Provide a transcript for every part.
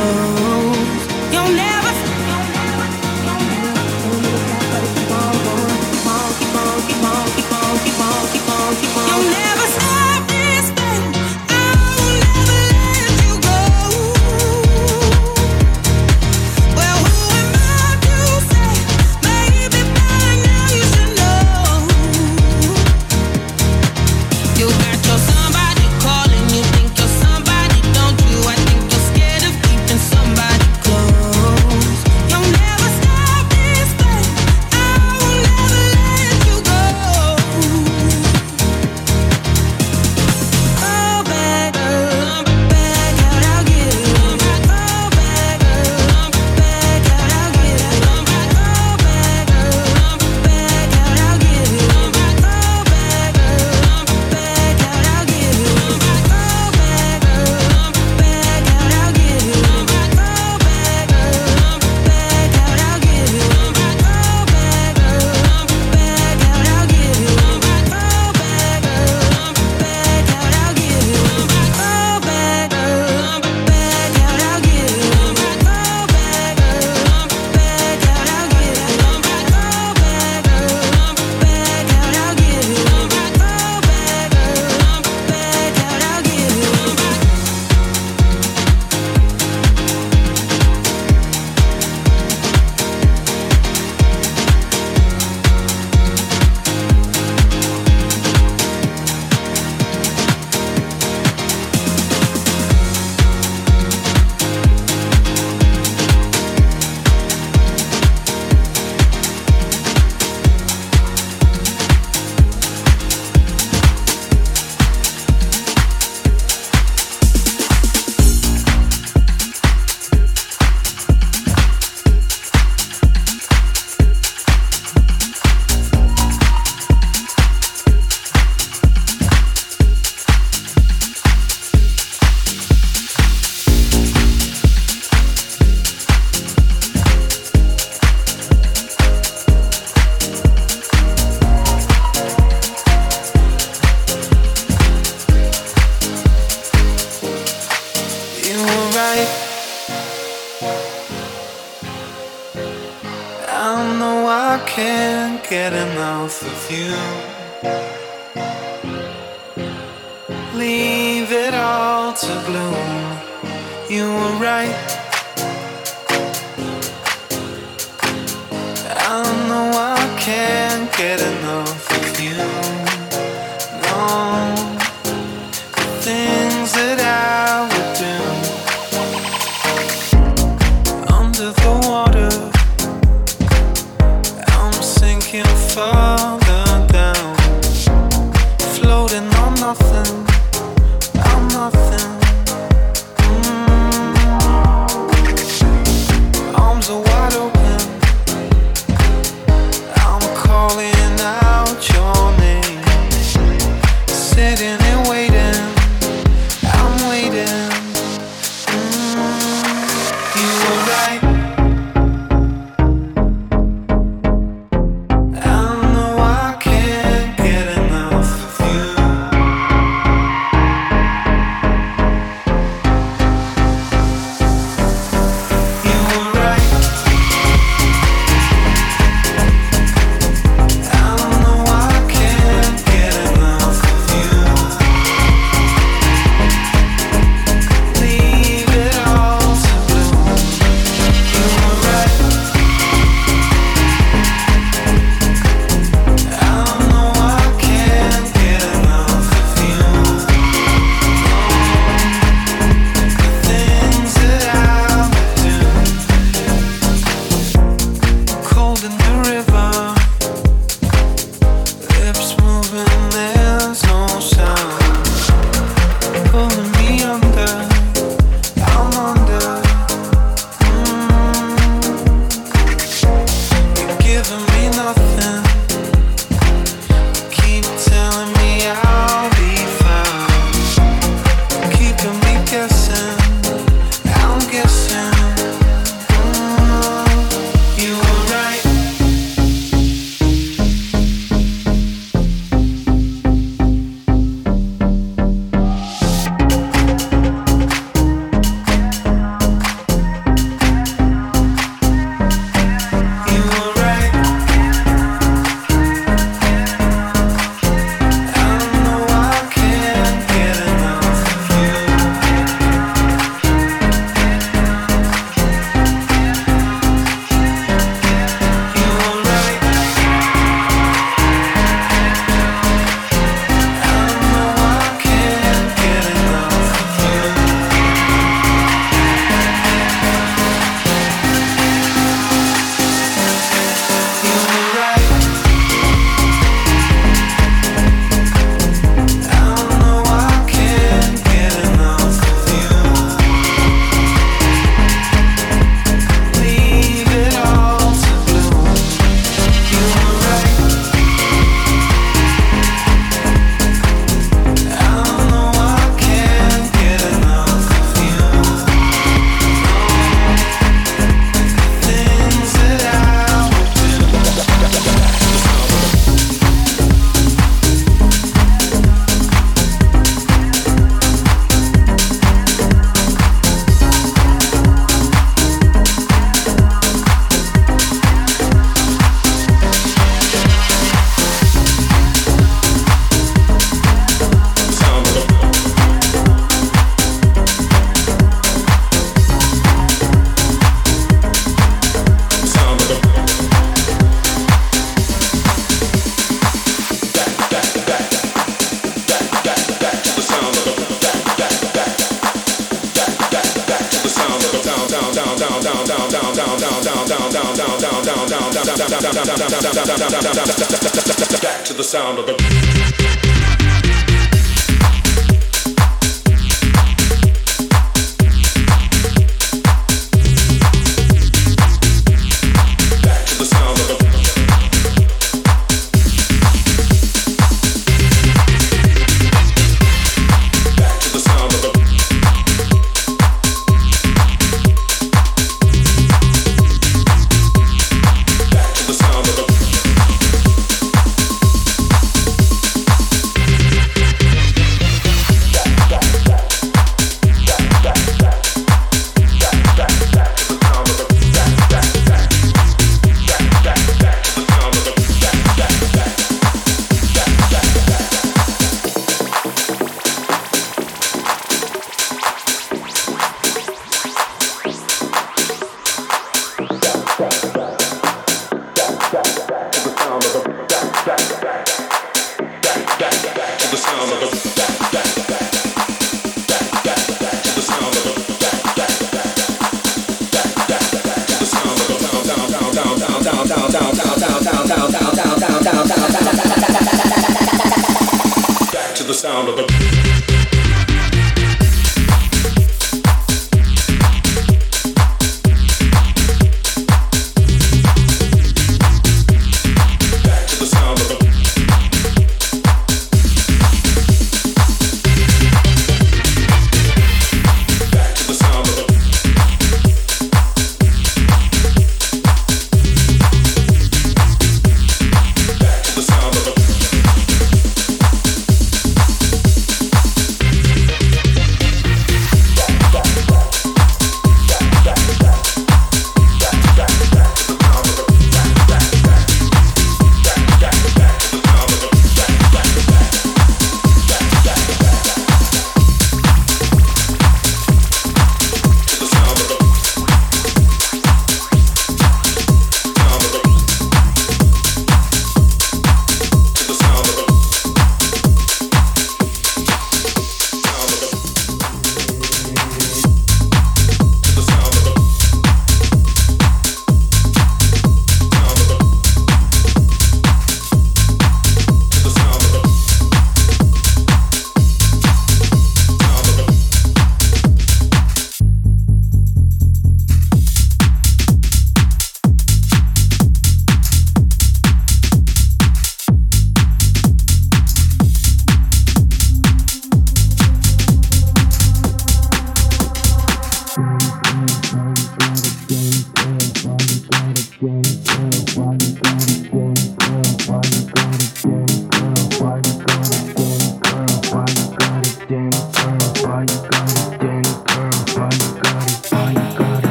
Oh.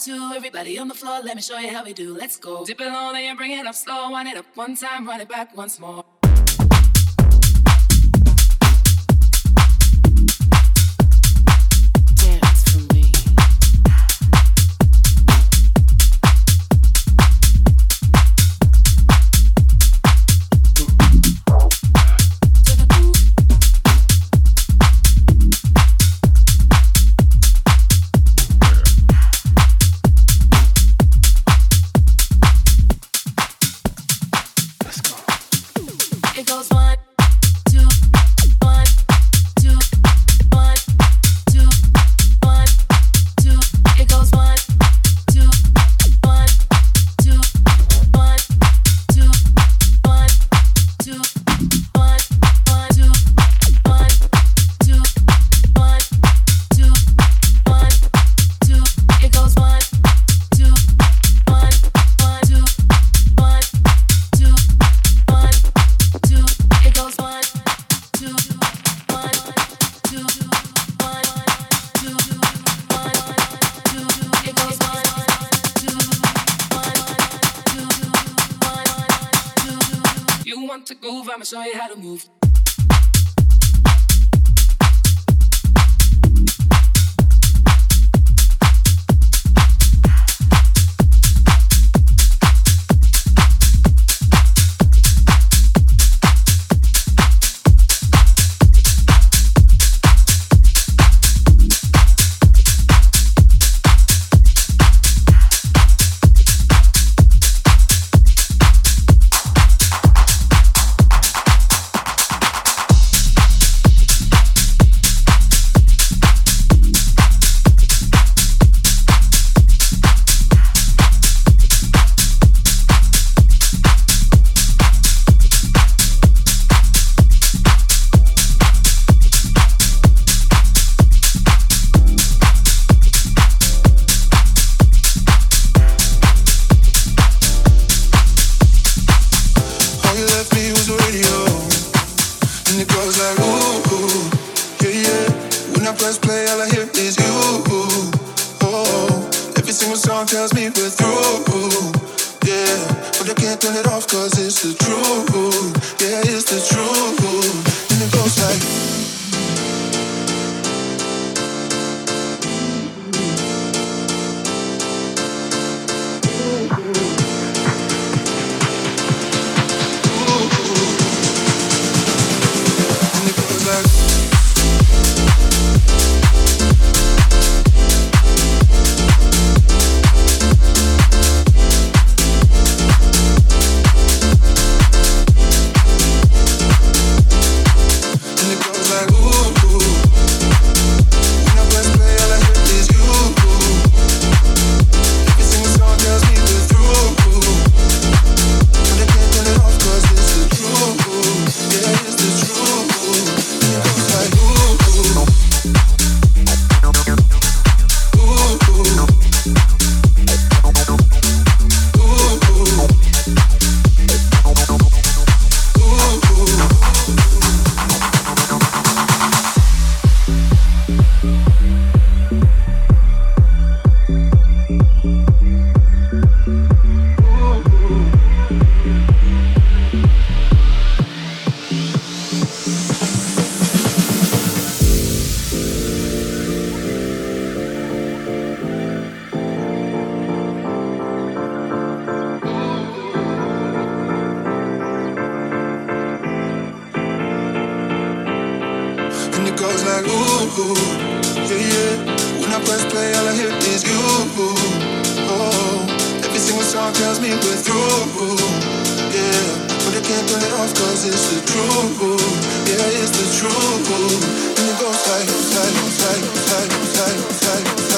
Two, everybody on the floor, let me show you how we do. Let's go. Dip it low, then you bring it up slow. Wind it up one time, run it back once more. Yeah, yeah. When I press play, all I hear is you. Oh, every single song tells me we're through. Yeah, but I can't turn it off cause it's the truth. Yeah, it's the truth. And it goes like, like, like, like, like, like, like.